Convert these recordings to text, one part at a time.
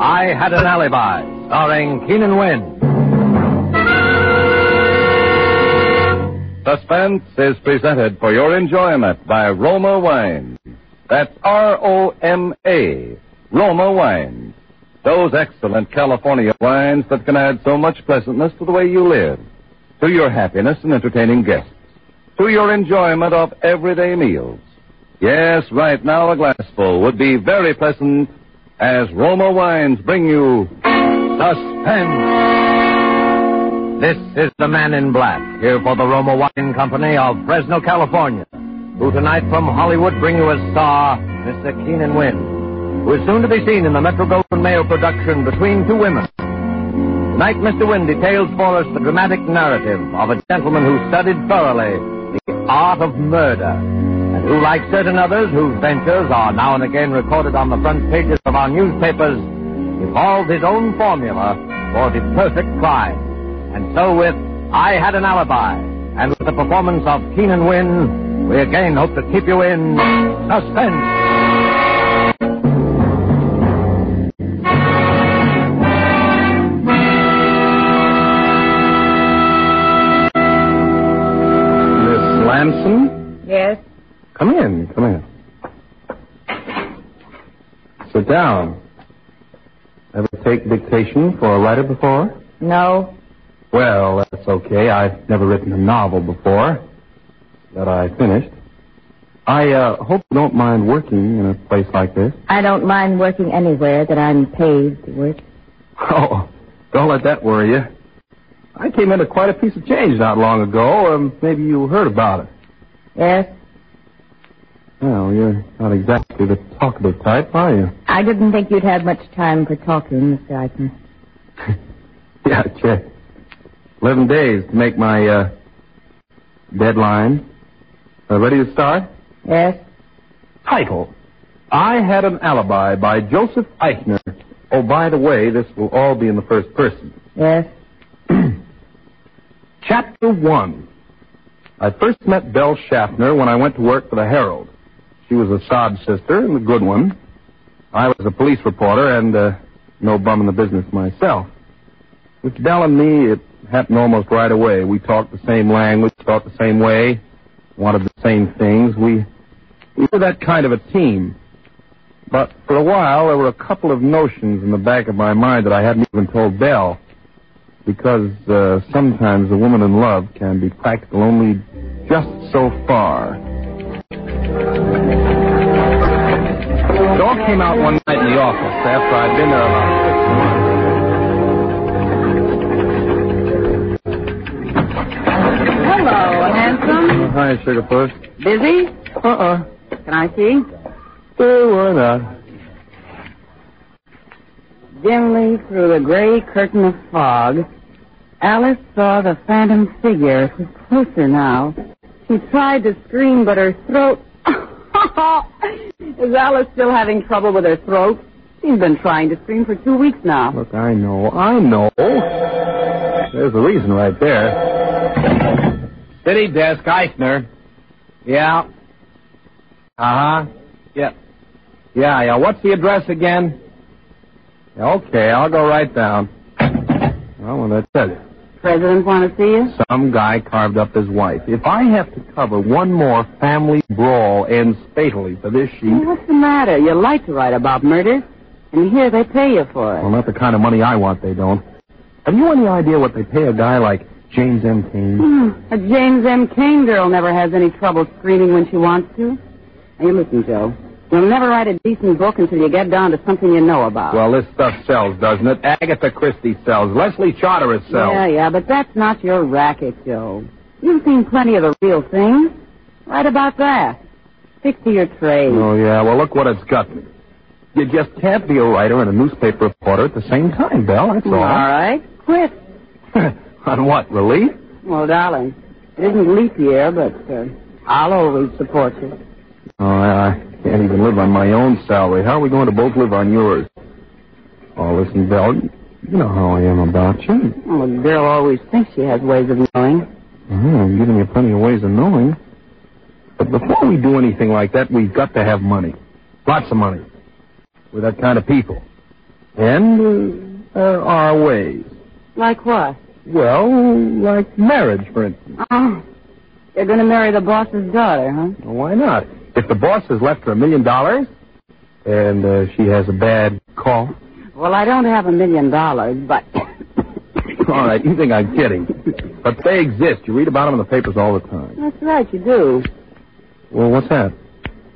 I had an alibi starring Keenan Wynn. Suspense is presented for your enjoyment by Roma Wines. That's R-O-M-A, Roma Wines. Those excellent California wines that can add so much pleasantness to the way you live, to your happiness in entertaining guests, to your enjoyment of everyday meals. Yes, right now a glassful would be very pleasant as Roma Wines bring you Suspense. This is the Man in Black, here for the Roma Wine Company of Fresno, California, who tonight from Hollywood bring you a star, Mr. Keenan Wynn, who is soon to be seen in the Metro Goldwyn Mayer production Between Two Women. Tonight, Mr. Wynn details for us the dramatic narrative of a gentleman who studied thoroughly the art of murder, who, like certain others whose ventures are now and again recorded on the front pages of our newspapers, evolved his own formula for the perfect crime. And so with I Had an Alibi, and with the performance of Keenan Wynn, we again hope to keep you in suspense. Miss Lamson? Come in, come in. Sit down. Ever take dictation for a writer before? No. Well, that's okay. I've never written a novel before that I finished. I uh, hope you don't mind working in a place like this. I don't mind working anywhere that I'm paid to work. Oh, don't let that worry you. I came into quite a piece of change not long ago. Um, maybe you heard about it. Yes. Well, you're not exactly the talkative type, are you? I didn't think you'd have much time for talking, Mr. Eichner. yeah, check. Eleven days to make my uh, deadline. Uh, ready to start? Yes. Title: I had an alibi by Joseph Eichner. Oh, by the way, this will all be in the first person. Yes. Chapter one. I first met Belle Schaffner when I went to work for the Herald. She was a sob sister and a good one. I was a police reporter and uh, no bum in the business myself. With Belle and me, it happened almost right away. We talked the same language, thought the same way, wanted the same things. We we were that kind of a team. But for a while, there were a couple of notions in the back of my mind that I hadn't even told Belle. Because uh, sometimes a woman in love can be practical only just so far. It all came out one night in the office after I'd been there about Hello, handsome. Hi, Sugarpuss. Busy? Uh-uh. Can I see? Uh, why not? Dimly through the gray curtain of fog, Alice saw the phantom figure. It was closer now. She tried to scream, but her throat. Is Alice still having trouble with her throat? She's been trying to scream for two weeks now. Look, I know, I know. There's a reason right there. City desk, Eichner. Yeah. Uh huh. Yeah. Yeah, yeah. What's the address again? Okay, I'll go right down. Well, what I tell you? President want to see you? Some guy carved up his wife. If I have to cover one more family brawl ends fatally for this sheet, Well, what's the matter? You like to write about murder, and here they pay you for it. well, not the kind of money I want, they don't. Have you any idea what they pay a guy like James M. Cain? Hmm, A James M. Cain girl never has any trouble screaming when she wants to. Now, you listen, Joe. You'll never write a decent book until you get down to something you know about. Well, this stuff sells, doesn't it? Agatha Christie sells. Leslie Charteris sells. Yeah, yeah, but that's not your racket, Joe. You've seen plenty of the real thing. Write about that. Stick to your trade. Oh, yeah. Well, look what it's got me. You just can't be a writer and a newspaper reporter at the same time, Belle. That's All all. right, quit. On what, relief? Well, darling, it isn't leap year, but uh, I'll always support you. Oh, I, I can't even live on my own salary. How are we going to both live on yours? Oh, listen, Belle, you know how I am about you. Well, a girl always thinks she has ways of knowing. Oh, I'm giving you plenty of ways of knowing. But before we do anything like that, we've got to have money. Lots of money. We're that kind of people. And uh, there are ways. Like what? Well, like marriage, for instance. Oh, you're going to marry the boss's daughter, huh? Well, why not? If the boss has left her a million dollars and uh, she has a bad cough. Well, I don't have a million dollars, but All right, you think I'm kidding. But they exist. You read about them in the papers all the time. that's right, you do. Well, what's that?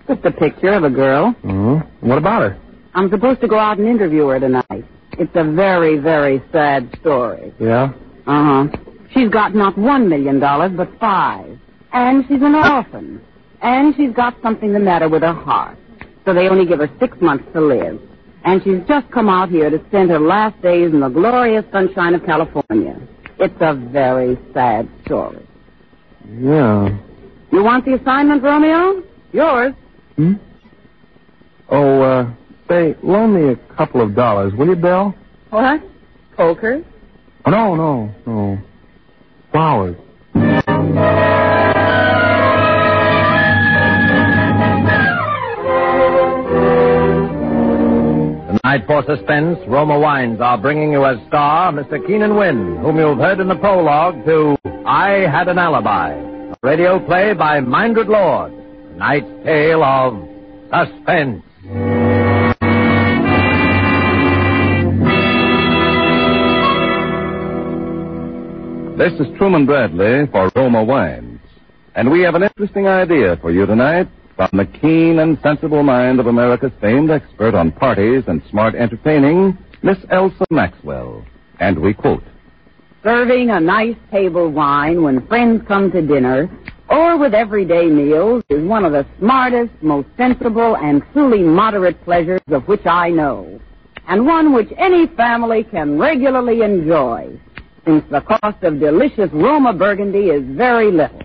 Just a picture of a girl. Uh-huh. What about her? I'm supposed to go out and interview her tonight. It's a very, very sad story. Yeah? Uh huh. She's got not one million dollars, but five. And she's an orphan. And she's got something the matter with her heart. So they only give her six months to live. And she's just come out here to spend her last days in the glorious sunshine of California. It's a very sad story. Yeah. You want the assignment, Romeo? Yours. Hmm? Oh, uh, say, loan me a couple of dollars, will you, Bill? What? Poker? Oh, no, no, no. Flowers. Tonight for Suspense, Roma Wines are bringing you as star Mr. Keenan Wynn, whom you've heard in the prologue to I Had an Alibi, a radio play by Mindret Lord, tonight's tale of suspense. This is Truman Bradley for Roma Wines. And we have an interesting idea for you tonight from the keen and sensible mind of America's famed expert on parties and smart entertaining, Miss Elsa Maxwell. And we quote, Serving a nice table wine when friends come to dinner or with everyday meals is one of the smartest, most sensible, and truly moderate pleasures of which I know, and one which any family can regularly enjoy, since the cost of delicious Roma Burgundy is very little.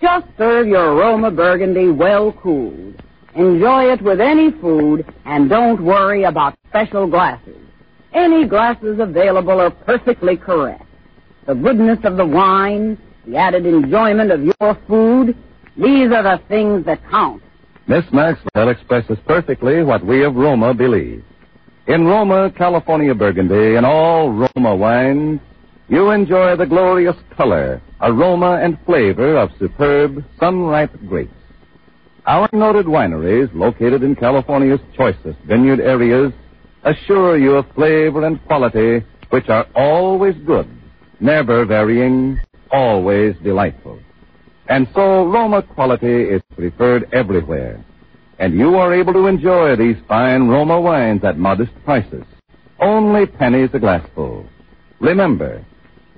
Just serve your Roma Burgundy well cooled. Enjoy it with any food, and don't worry about special glasses. Any glasses available are perfectly correct. The goodness of the wine, the added enjoyment of your food, these are the things that count. Miss Maxwell expresses perfectly what we of Roma believe. In Roma, California Burgundy, and all Roma wines, you enjoy the glorious color, aroma, and flavor of superb, sun-ripe grapes. Our noted wineries, located in California's choicest vineyard areas, assure you of flavor and quality which are always good, never varying, always delightful. And so Roma quality is preferred everywhere. And you are able to enjoy these fine Roma wines at modest prices. Only pennies a glassful. Remember,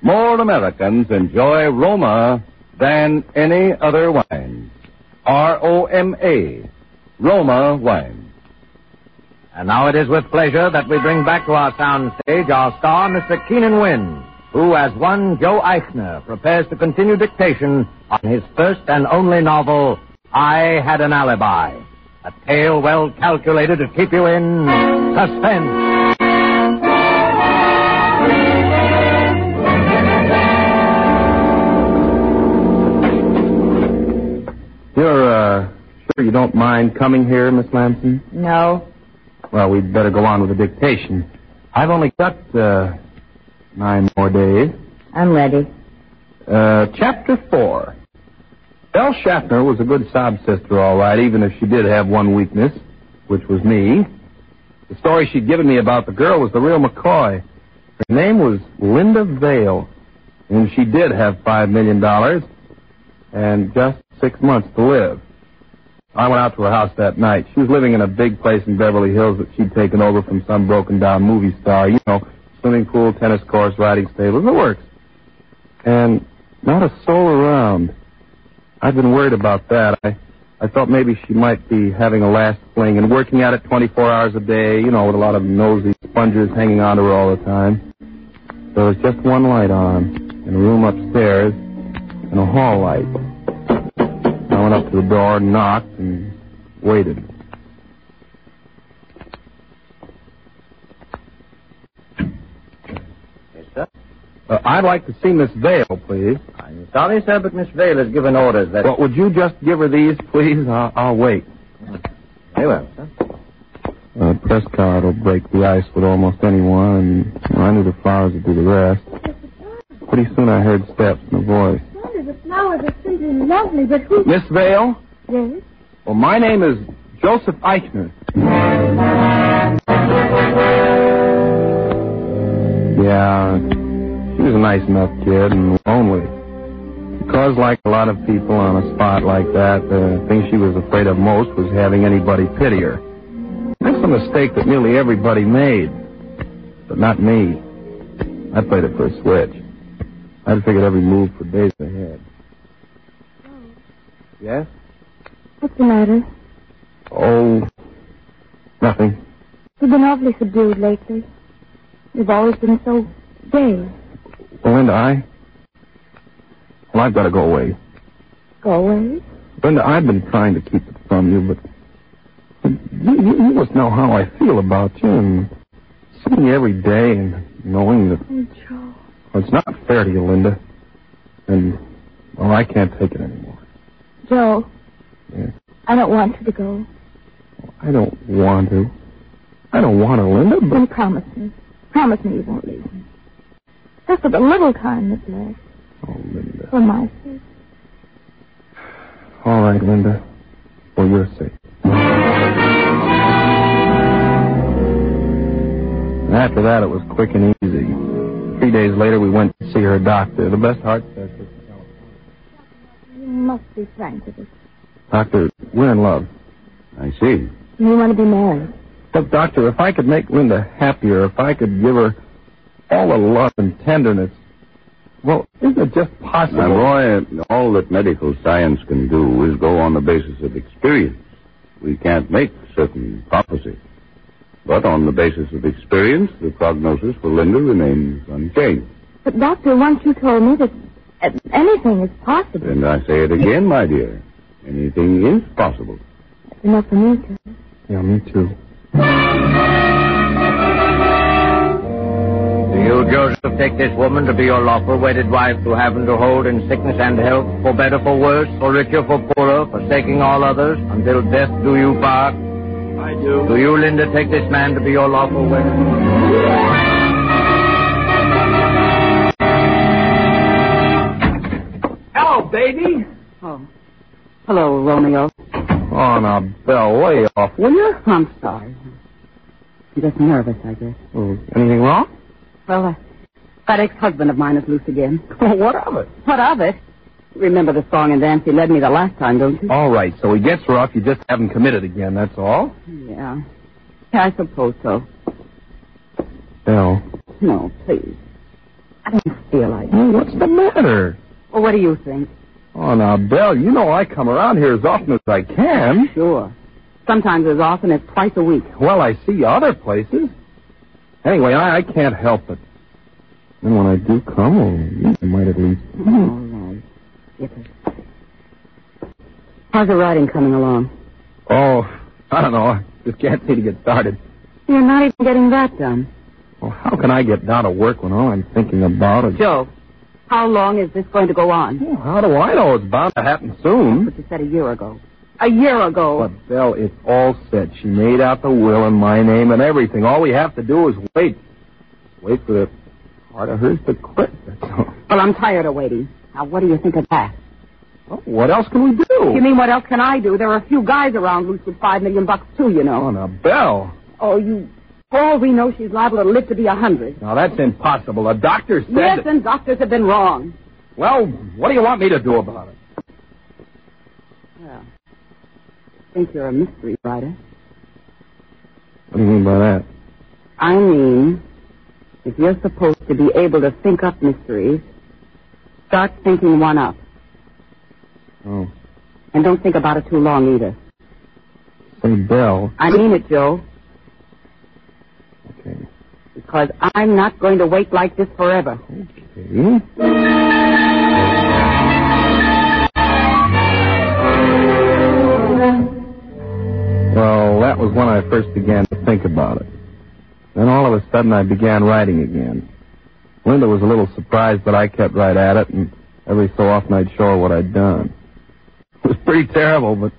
more Americans enjoy Roma than any other wine. R-O-M-A. Roma wine. And now it is with pleasure that we bring back to our sound stage our star, Mr. Keenan Wynn, who, as one Joe Eichner, prepares to continue dictation on his first and only novel, I Had an Alibi. A tale well calculated to keep you in suspense. You're, uh, sure you don't mind coming here, Miss Lamson? No. Well, we'd better go on with the dictation. I've only got, uh, Nine more days. I'm ready. Uh, chapter four. Belle Schaffner was a good sob sister, all right, even if she did have one weakness, which was me. The story she'd given me about the girl was the real McCoy. Her name was Linda Vale, and she did have five million dollars and just six months to live. I went out to her house that night. She was living in a big place in Beverly Hills that she'd taken over from some broken down movie star. You know, swimming pool, tennis courts, riding stables, the works. And not a soul around. I've been worried about that. I, I thought maybe she might be having a last fling and working at it 24 hours a day, you know, with a lot of nosy spongers hanging on to her all the time. There was just one light on in a room upstairs and a hall light. Went up to the door, knocked, and waited. Yes, sir. Uh, I'd like to see Miss Vale, please. I'm sorry, sir, but Miss Vale has given orders that. Well, would you just give her these, please? I'll, I'll wait. Very well, sir. A press card will break the ice with almost anyone, and I knew the flowers would do the rest. Pretty soon I heard steps and a voice. Wonder, the flowers are simply lovely, but who... Miss Vale? Yes? Well, my name is Joseph Eichner. Yeah, she was a nice enough kid and lonely. Because, like a lot of people on a spot like that, the thing she was afraid of most was having anybody pity her. That's a mistake that nearly everybody made. But not me. I played it for a switch. I'd figured every move for days ahead. Yes? What's the matter? Oh, nothing. You've been awfully subdued lately. You've always been so gay. Linda, I. Well, I've got to go away. Go away. Linda, I've been trying to keep it from you, but. You, you, you must know how I feel about you, and seeing you every day and knowing that. Oh, Joe. Well, it's not fair to you, Linda. And, well, I can't take it anymore. Joe, Yeah. I don't want you to go. I don't want to. I don't want to, Linda, but. Then promise me. Promise me you won't leave me. Just for the little time that's left. Oh, Linda. For my sake. All right, Linda. For your sake. And after that, it was quick and easy. Three days later, we went to see her doctor, the best heart must be frank with us. Doctor, we're in love. I see. You want to be married. Look, Doctor, if I could make Linda happier, if I could give her all the love and tenderness, well, isn't it just possible? Now, Roy, all that medical science can do is go on the basis of experience. We can't make certain prophecies. But on the basis of experience, the prognosis for Linda remains unchanged. But, Doctor, once you told me that anything is possible. And I say it again, my dear. Anything is possible. That's enough for me, too. Yeah, me too. Do you, Joseph, take this woman to be your lawful wedded wife to have and to hold in sickness and health, for better, for worse, for richer, for poorer, forsaking all others, until death do you part? I do. Do you, Linda, take this man to be your lawful wedded? Baby. Oh. Hello, Romeo. Oh, now, Belle, lay off, will you? I'm sorry. I'm just nervous, I guess. Oh, anything wrong? Well, uh, that ex-husband of mine is loose again. what of it? What of it? Remember the song and dance he led me the last time, don't you? All right, so he gets rough. You just haven't committed again, that's all. Yeah. Yeah, I suppose so. Belle. No, please. I don't feel like it. Oh, what's the matter? Well, what do you think? Oh, now, Belle, you know I come around here as often as I can. Sure. Sometimes as often as twice a week. Well, I see you other places. Anyway, I, I can't help it. And when I do come, oh, well, you might at least. All right. Get it. How's the writing coming along? Oh, I don't know. I just can't seem to get started. You're not even getting that done. Well, how can I get down to work when all I'm thinking about is. Joe, how long is this going to go on? Well, how do I know? It's bound to happen soon. What you said a year ago. A year ago. But, Belle, it's all set. She made out the will in my name and everything. All we have to do is wait. Wait for the part of hers to quit. That's all. Well, I'm tired of waiting. Now, what do you think of that? Well, what else can we do? You mean what else can I do? There are a few guys around loose with five million bucks too, you know. Oh, now, Belle. Oh, you. For all we know, she's liable to live to be a hundred. Now, that's impossible. A doctor said... Yes, that- and doctors have been wrong. Well, what do you want me to do about it? Well, I think you're a mystery writer. What do you mean by that? I mean, if you're supposed to be able to think up mysteries, start thinking one up. Oh. And don't think about it too long either. Say, Belle. I mean it, Joe, Okay. because I'm not going to wait like this forever. Okay. Well, that was when I first began to think about it. Then all of a sudden I began writing again. Linda was a little surprised, but I kept right at it, and every so often I'd show her what I'd done. It was pretty terrible, but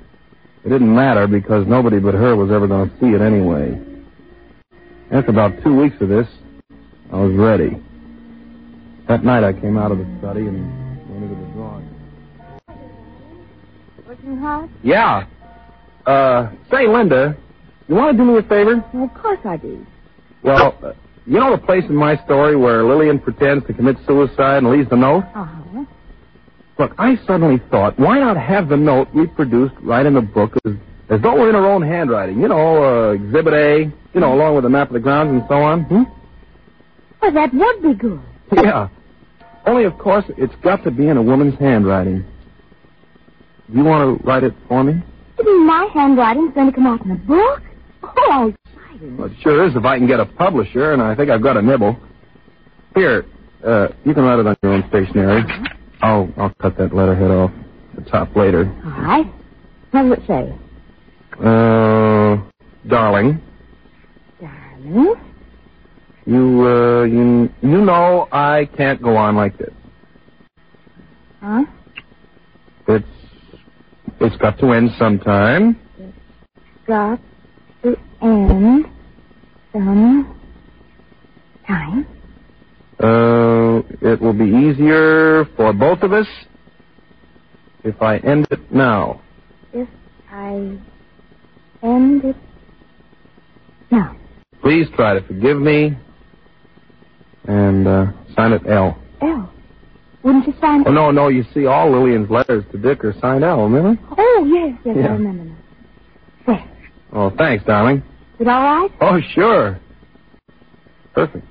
it didn't matter because nobody but her was ever going to see it anyway. After about two weeks of this, I was ready. That night I came out of the study and went into the drawing room. Working hard? Yeah. Uh, say, Linda, you want to do me a favor? Well, of course I do. Well, uh, you know the place in my story where Lillian pretends to commit suicide and leaves the note? Uh-huh. Look, I suddenly thought, why not have the note reproduced right in the book as, as though we're in her own handwriting? You know, uh, Exhibit A, you know, along with a map of the grounds and so on. Hmm? Well, that would be good. Yeah. Only, of course, it's got to be in a woman's handwriting. You want to write it for me? You mean my handwriting's going to come out in a book? Oh, exciting. Well, it sure is if I can get a publisher, and I think I've got a nibble. Here, uh, you can write it on your own stationery. I'll, I'll cut that letterhead off the top later. All right. What does it say? Uh, darling, Darling. you, uh, you, you know I can't go on like this. Huh? It's, it's got to end sometime. Got to end some time. Uh, it will be easier for both of us if I end it now. If I end it now. Please try to forgive me. And, uh, sign it L. L. Wouldn't you sign Oh, no, no, you see, all Lillian's letters to Dick are signed L, remember? Oh, yes, yes, Yeah. I remember now. There. Oh, thanks, darling. Is it all right? Oh, sure. Perfect.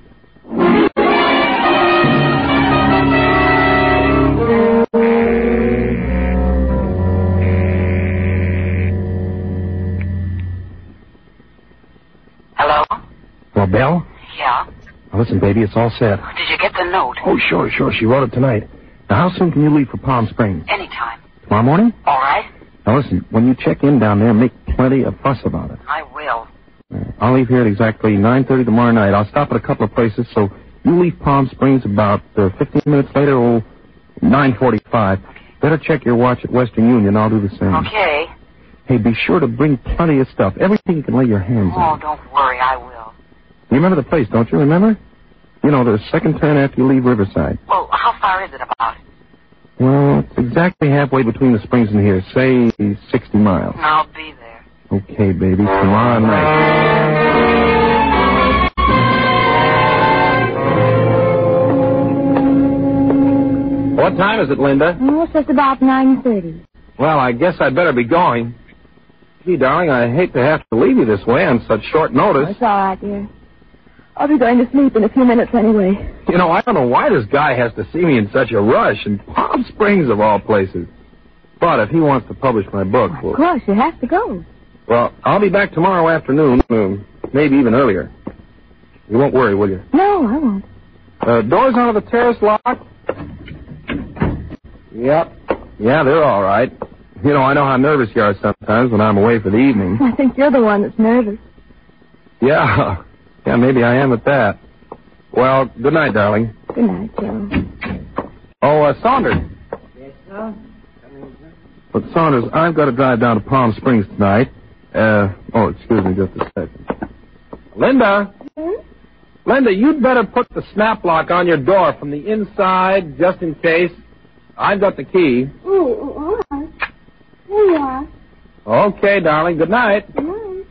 Listen, baby, it's all set. Did you get the note? Oh, sure, sure. She wrote it tonight. Now, how soon can you leave for Palm Springs? Anytime. Tomorrow morning? All right? Now, listen, when you check in down there, make plenty of fuss about it. I will. I'll leave here at exactly 9.30 tomorrow night. I'll stop at a couple of places, so you leave Palm Springs about uh, 15 minutes later, or 9.45. Better check your watch at Western Union. I'll do the same. Okay. Hey, be sure to bring plenty of stuff. Everything you can lay your hands Oh, on. Oh, don't worry. I will. You remember the place, don't you? Remember? You know, the second turn after you leave Riverside. Well, how far is it about? Well, it's exactly halfway between the springs and here. Say 60 miles. I'll be there. Okay, baby. Tomorrow night. What time is it, Linda? Oh, it's just about 9.30. Well, I guess I'd better be going. Gee, darling, I hate to have to leave you this way on such short notice. It's all right, dear. I'll be going to sleep in a few minutes anyway. You know, I don't know why this guy has to see me in such a rush, in Palm Springs of all places. But if he wants to publish my book, Of course, you have to go. well I'll be back tomorrow afternoon, uh, maybe even earlier. You won't worry, will you? No, I won't. Uh, doors onto the terrace locked? Yep. Yeah, they're all right. You know, I know how nervous you are sometimes when I'm away for the evening. I think you're the one that's nervous. Yeah. Yeah, maybe I am at that. Well, good night, darling. Good night, Joe. Oh, uh, Saunders. Yes, sir? But Saunders, I've got to drive down to Palm Springs tonight. Uh, oh, excuse me just a second. Linda, Hmm? Linda, you'd better put the snap lock on your door from the inside, just in case. I've got the key. Oh, all right. Here you are. Okay, darling. Good night. Good night.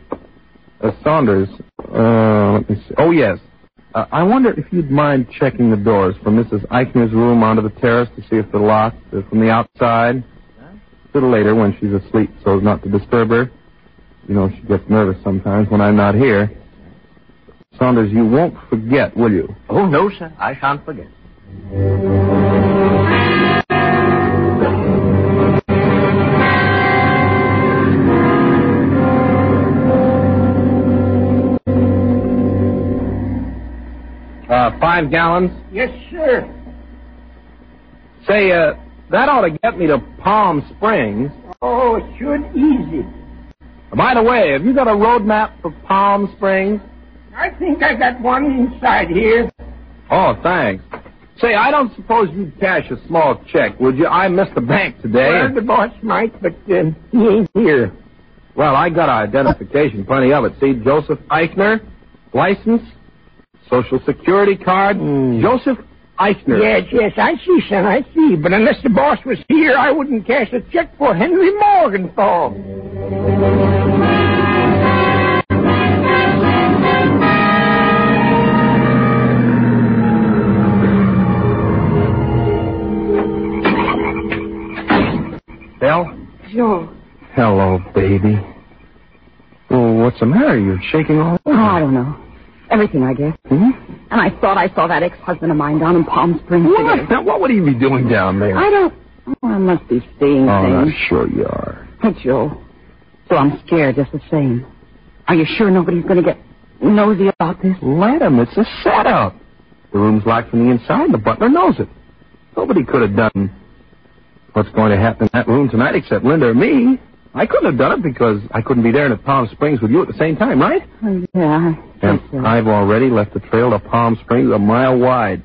Uh, Saunders, uh, let me see. Oh, yes. Uh, I wonder if you'd mind checking the doors from Mrs. Eichner's room onto the terrace to see if they're locked from the outside. A little later when she's asleep so as not to disturb her. You know, she gets nervous sometimes when I'm not here. Saunders, you won't forget, will you? Oh, no, sir. I shan't forget. Five gallons? Yes, sir. Say, uh, that ought to get me to Palm Springs. Oh, it should easy. By the way, have you got a road map for Palm Springs? I think I got one inside here. Oh, thanks. Say, I don't suppose you'd cash a small check, would you? I missed the bank today. Well, the boss might, but uh, he ain't here. Well, I got identification, plenty of it. See, Joseph Eichner, license, social security card, hmm. Joseph Eichner. Yes, yes, I see, son, I see. But unless the boss was here, I wouldn't cash a check for Henry Morgenthau. Belle? Joe. Hello, baby. Well, what's the matter? You're shaking all Oh, I don't know. Everything, I guess. Hmm? And I thought I saw that ex-husband of mine down in Palm Springs What? today. Now, what would he be doing down there? I don't... Oh, I must be seeing Oh, I'm sure you are. Hey, Joe. So I'm scared just the same. Are you sure nobody's going to get nosy about this? Let him. It's a setup. The room's locked from the inside. The butler knows it. Nobody could have done what's going to happen in that room tonight except Linda or me. I couldn't have done it because I couldn't be there in Palm Springs with you at the same time, right? Oh, yeah, I And so. I've already left the trail to Palm Springs a mile wide.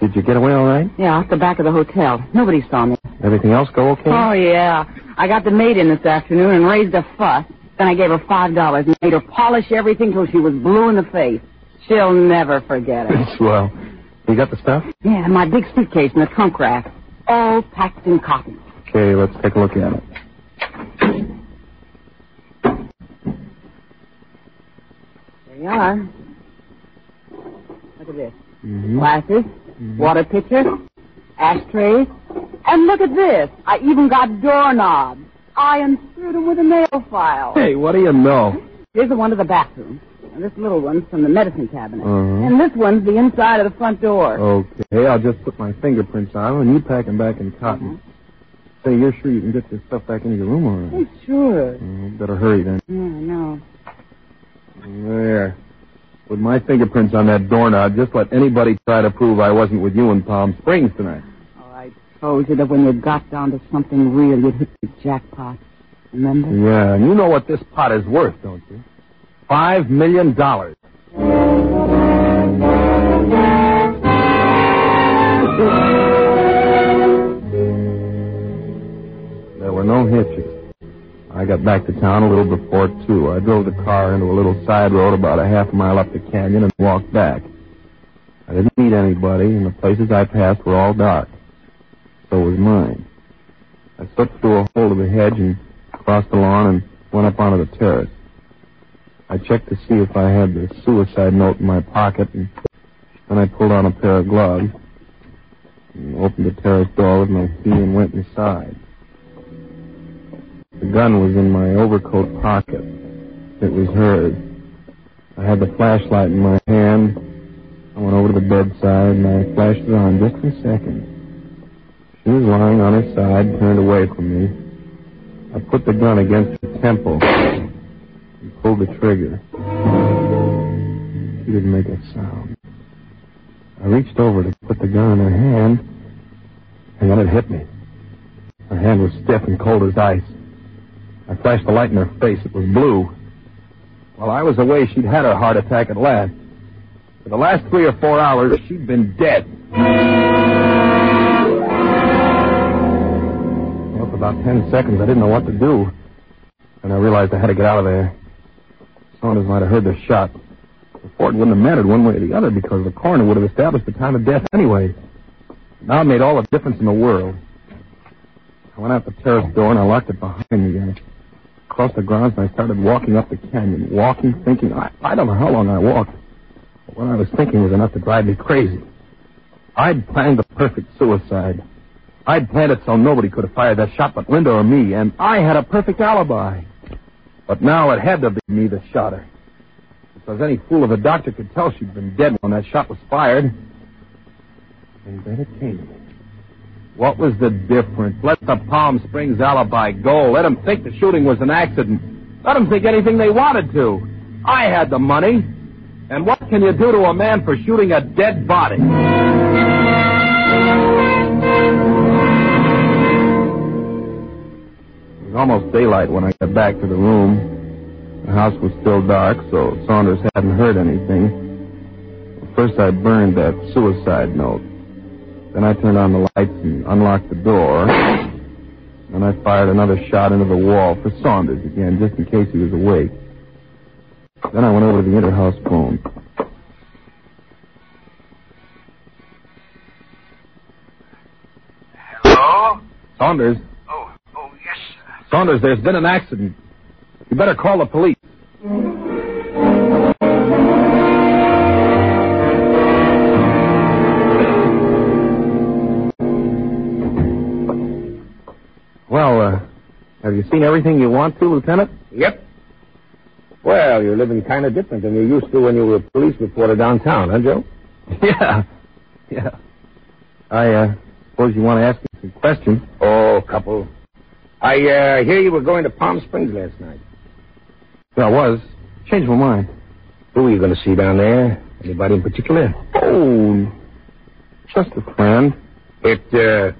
Did you get away all right? Yeah, off the back of the hotel. Nobody saw me. Everything else go okay? Oh, yeah. I got the maid in this afternoon and raised a fuss. Then I gave her five dollars and made her polish everything till she was blue in the face. She'll never forget it. Swell. You got the stuff? yeah, my big suitcase in the trunk rack. All packed in cotton. Okay, let's take a look at it. There you are. Look at this. Mm-hmm. Glasses, water pitcher, ashtrays, and look at this. I even got doorknobs. I unscrewed them with a nail file. Hey, what do you know? Here's the one to the bathroom. And this little one's from the medicine cabinet. Uh-huh. And this one's the inside of the front door. Okay, I'll just put my fingerprints on them, and you pack them back in cotton. Say, you're sure you can get this stuff back into your room, all right? Oh, sure. Oh, better hurry then. Yeah, I know. There. With my fingerprints on that doorknob, just let anybody try to prove I wasn't with you in Palm Springs tonight. Oh, I told you that when you got down to something real, you'd hit the jackpot. Remember? Yeah, and you know what this pot is worth, don't you? Five million dollars. No hitches. I got back to town a little before two. I drove the car into a little side road about a half mile up the canyon and walked back. I didn't meet anybody, and the places I passed were all dark. So was mine. I slipped through a hole of the hedge and crossed the lawn and went up onto the terrace. I checked to see if I had the suicide note in my pocket, and then I pulled on a pair of gloves and opened the terrace door with my key and went inside. The gun was in my overcoat pocket. It was hers. I had the flashlight in my hand. I went over to the bedside and I flashed it on just a second. She was lying on her side, turned away from me. I put the gun against her temple and pulled the trigger. She didn't make a sound. I reached over to put the gun in her hand, and then it hit me. Her hand was stiff and cold as ice. I flashed the light in her face. It was blue. While I was away, she'd had her heart attack at last. For the last three or four hours, she'd been dead. Well, for about ten seconds, I didn't know what to do. And I realized I had to get out of there. Saunders might have heard the shot. Mr. Ford wouldn't have mattered one way or the other because the coroner would have established the time of death anyway. Now it made all the difference in the world. I went out the terrace door and I locked it behind me. I crossed the grounds and I started walking up the canyon. Walking, thinking. I, I don't know how long I walked. But what I was thinking was enough to drive me crazy. I'd planned the perfect suicide. I'd planned it so nobody could have fired that shot but Linda or me, and I had a perfect alibi. But now it had to be me that shot her. Because any fool of a doctor could tell she'd been dead when that shot was fired. And then it came. What was the difference? Let the Palm Springs alibi go. Let them think the shooting was an accident. Let them think anything they wanted to. I had the money. And what can you do to a man for shooting a dead body? It was almost daylight when I got back to the room. The house was still dark, so Saunders hadn't heard anything. First, I burned that suicide note. Then I turned on the lights and unlocked the door. Then I fired another shot into the wall for Saunders again, just in case he was awake. Then I went over to the interhouse phone. Hello? Saunders? Oh, oh, yes. Saunders, there's been an accident. You better call the police. Well, uh, have you seen everything you want to, Lieutenant? Yep. Well, you're living kind of different than you used to when you were a police reporter downtown, huh, Joe? Yeah. Yeah. I, uh, suppose you want to ask me some questions. Oh, a couple. I uh, hear you were going to Palm Springs last night. Yeah, I was. Changed my mind. Who are you going to see down there? Anybody in particular? Oh, just a friend. It, uh,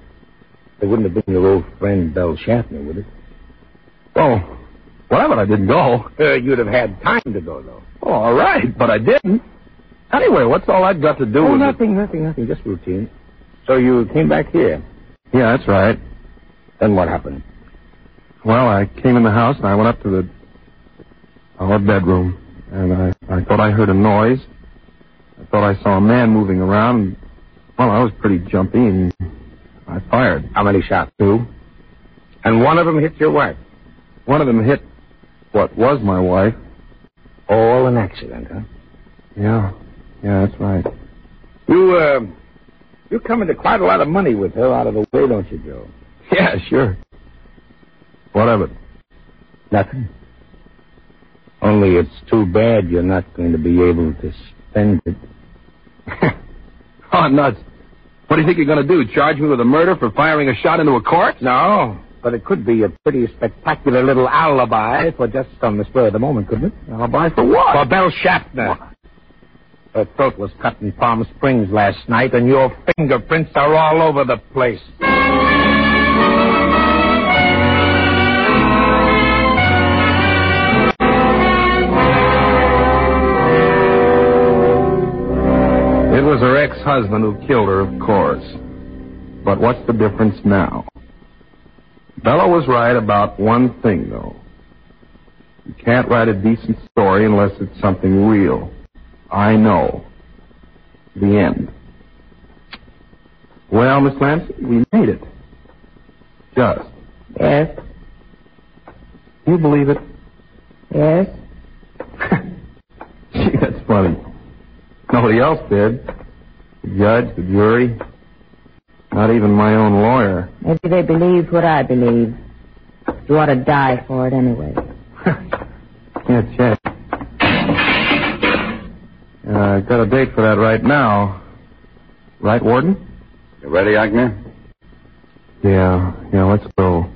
it wouldn't have been your old friend Belle Schaffner, would it? Oh, well, but I didn't go. Uh, you'd have had time to go, though. Oh, all right, but I didn't. Anyway, what's all that got to do Oh, with nothing, nothing, nothing. Just routine. So you came back here. Yeah, that's right. Then what happened? Well, I came in the house and I went up to the our bedroom, and I I thought I heard a noise. I thought I saw a man moving around. And, well, I was pretty jumpy and I fired. How many shots? Two. And one of them hit your wife. One of them hit what was my wife. All an accident, huh? Yeah, yeah, that's right. You, uh, you come into quite a lot of money with her out of the way, don't you, Joe? Yeah, sure. What of it? Nothing. Only it's too bad you're not going to be able to spend it. oh, nuts. What do you think you're going to do? Charge me with a murder for firing a shot into a court? No, but it could be a pretty spectacular little alibi for just on the spur of the moment, couldn't it? Alibi for what? For Belle Schaffner. Her throat was cut in Palm Springs last night, and your fingerprints are all over the place. It was her ex-husband who killed her, of course. But what's the difference now? Bella was right about one thing, though. You can't write a decent story unless it's something real. I know. The end. Well, Miss Lancy, we made it. Just. Yes, You believe it? yes. Gee, that's funny. Nobody else did. The judge, the jury, not even my own lawyer. Maybe they believe what I believe. You ought to die for it anyway. yeah, check. Uh, I got a date for that right now. Right, Warden? You ready, Agnew? Yeah, yeah, let's go.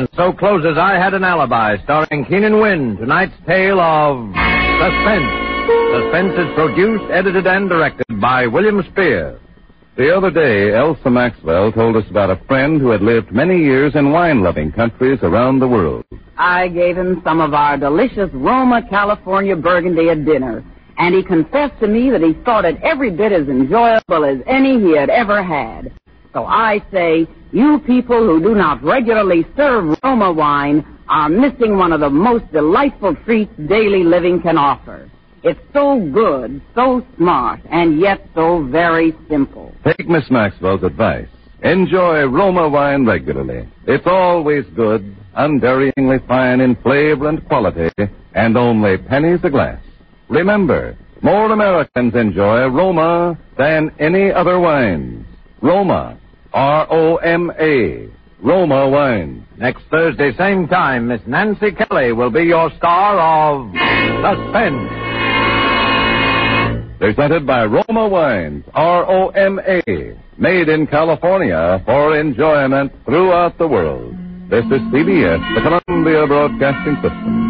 And so closes I Had an Alibi, starring Keenan Wynn, tonight's tale of Suspense. Suspense is produced, edited, and directed by William Spier. The other day, Elsa Maxwell told us about a friend who had lived many years in wine-loving countries around the world. I gave him some of our delicious Roma, California Burgundy at dinner. and he confessed to me that he thought it every bit as enjoyable as any he had ever had. So I say, you people who do not regularly serve Roma wine are missing one of the most delightful treats daily living can offer. It's so good, so smart, and yet so very simple. Take Miss Maxwell's advice. Enjoy Roma wine regularly. It's always good, unvaryingly fine in flavor and quality, and only pennies a glass. Remember, more Americans enjoy Roma than any other wines. Roma, R-O-M-A, Roma wine. Next Thursday, same time, Miss Nancy Kelly will be your star of Suspense. Presented by Roma Wines, R-O-M-A, made in California for enjoyment throughout the world. This is CBS, the Columbia Broadcasting System.